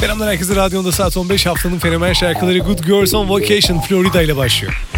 Selamlar herkese radyonda saat 15 haftanın fenomen şarkıları Good Girls on Vacation Florida ile başlıyor.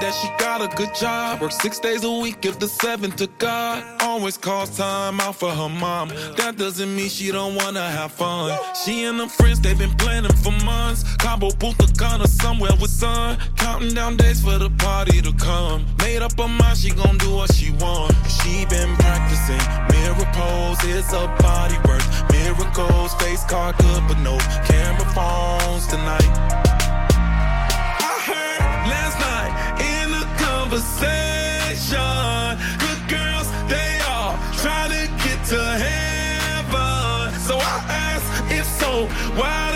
that she got a good job. Works six days a week, give the seven to God. Always calls time out for her mom. That doesn't mean she don't wanna have fun. She and her friends, they've been planning for months. Cabo Punta somewhere with sun. Counting down days for the party to come. Made up her mind, she gon' do what she want. She been practicing mirror pose, it's a body work. Miracles, face card good, but no camera phones tonight. conversation. Good girls, why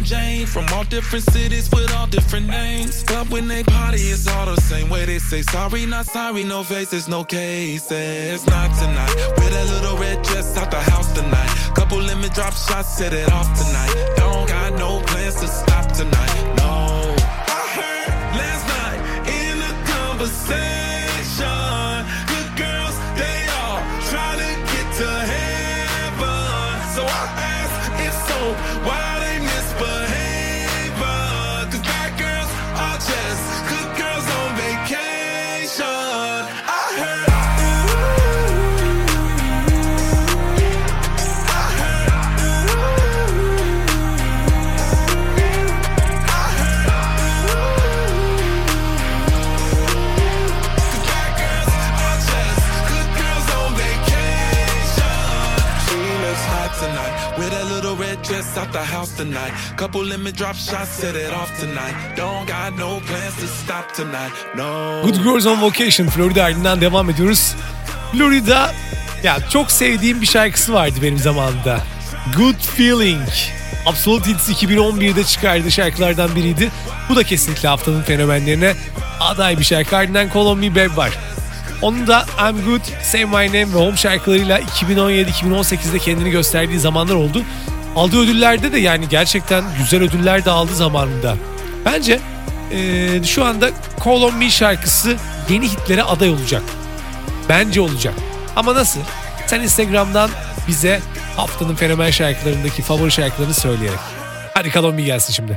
and Jane from all different cities with all different names. Club when they party, it's all the same way. They say sorry, not sorry, no faces, no cases. Not tonight. With a little red dress out the house tonight. Couple lemon drop shots, set it off tonight. Don't got no plans to stop tonight. No. I heard last night in a conversation. So I ask if so, why they misbehave? Out the house tonight. Couple lemon drop shots, set it off tonight. Don't got no plans to stop tonight. No. Good Girls on Vacation Florida ardından devam ediyoruz. Florida ya çok sevdiğim bir şarkısı vardı benim zamanında. Good Feeling. Absolute Hits 2011'de çıkardığı şarkılardan biriydi. Bu da kesinlikle haftanın fenomenlerine aday bir şarkı. Ardından Call Me Babe var. Onun da I'm Good, Say My Name ve Home şarkılarıyla 2017-2018'de kendini gösterdiği zamanlar oldu. Aldığı ödüllerde de yani gerçekten güzel ödüller de aldı zamanında. Bence eee, şu anda Call On Me şarkısı yeni hitlere aday olacak. Bence olacak. Ama nasıl? Sen Instagram'dan bize haftanın fenomen şarkılarındaki favori şarkılarını söyleyerek. Hadi Call On Me gelsin şimdi.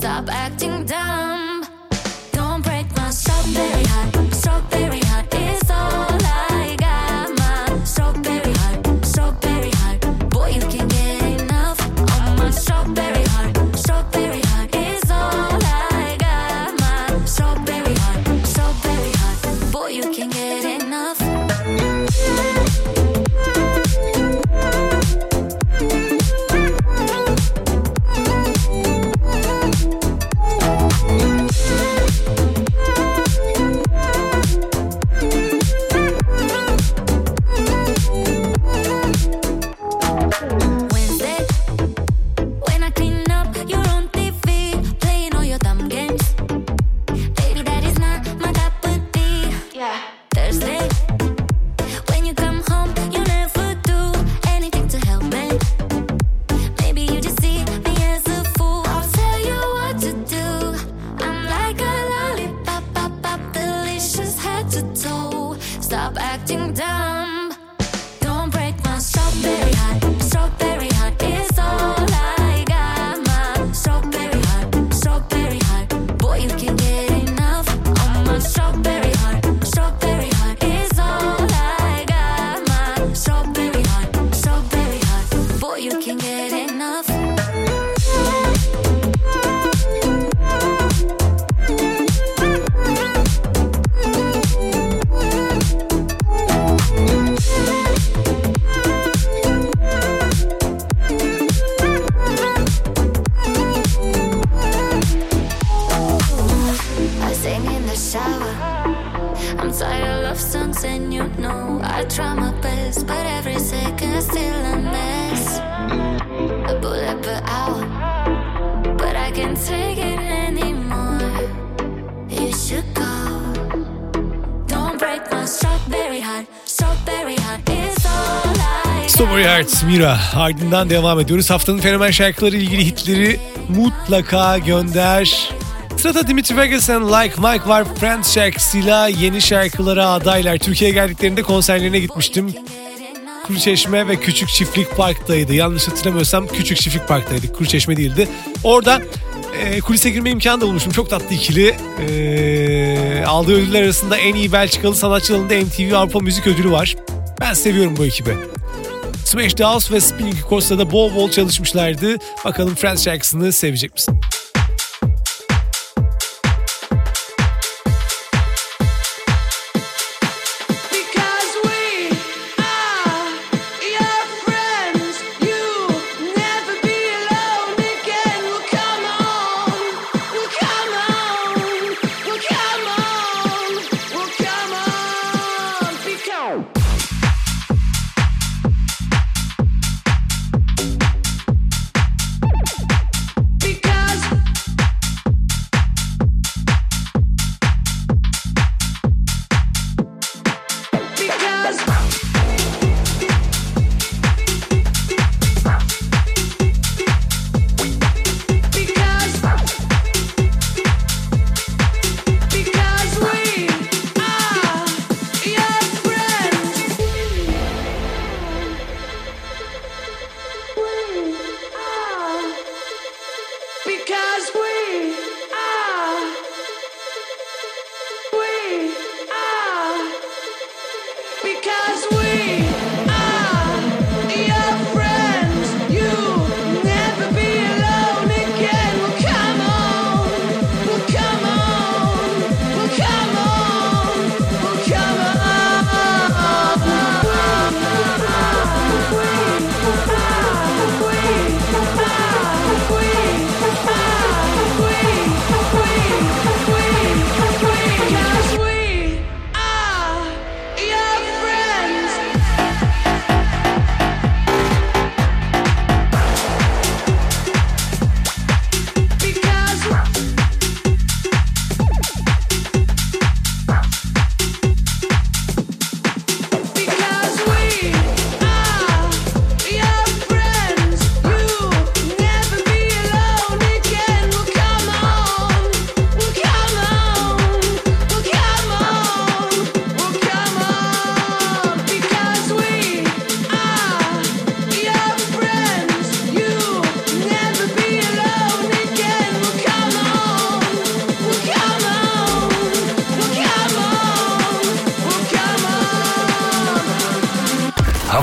Stop acting dumb. Strawberry Hearts Mira. Ardından devam ediyoruz. Haftanın fenomen şarkıları ilgili hitleri mutlaka gönder. Sırada Dimitri Vegas and Like Mike var. Friends şarkısıyla yeni şarkılara adaylar. Türkiye'ye geldiklerinde konserlerine gitmiştim. Kuruçeşme ve Küçük Çiftlik Park'taydı. Yanlış hatırlamıyorsam Küçük Çiftlik Park'taydı. Kuruçeşme değildi. Orada e, kulise girme imkanı da bulmuşum. Çok tatlı ikili. E, aldığı ödüller arasında en iyi Belçikalı sanatçı dalında MTV Avrupa Müzik Ödülü var. Ben seviyorum bu ekibi. Smash House ve Spinning Costa'da bol bol çalışmışlardı. Bakalım Franz şarkısını sevecek misin? because we.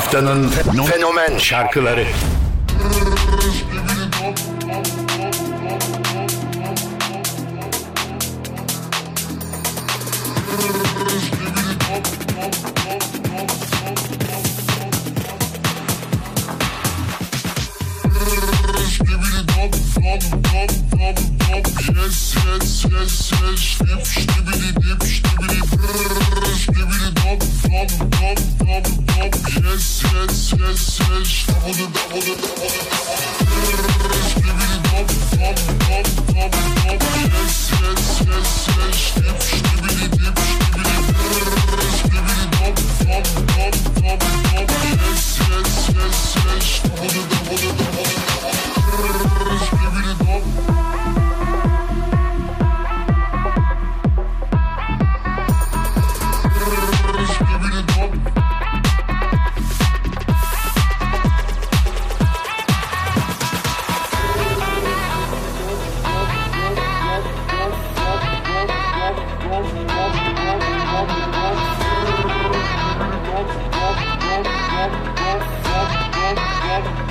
Haftanın fenomen şarkıları. Double, double, double.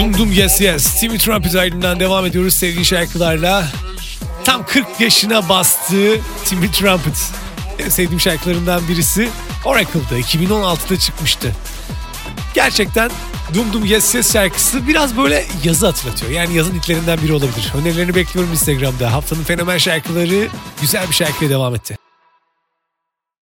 Dum Dum Yes Yes. Timmy Trumpet albümünden devam ediyoruz sevgili şarkılarla. Tam 40 yaşına bastığı Timmy Trumpet. En sevdiğim şarkılarından birisi Oracle'da 2016'da çıkmıştı. Gerçekten Dum Dum Yes Yes şarkısı biraz böyle yazı hatırlatıyor. Yani yazın hitlerinden biri olabilir. Önerilerini bekliyorum Instagram'da. Haftanın fenomen şarkıları güzel bir şarkıya devam etti.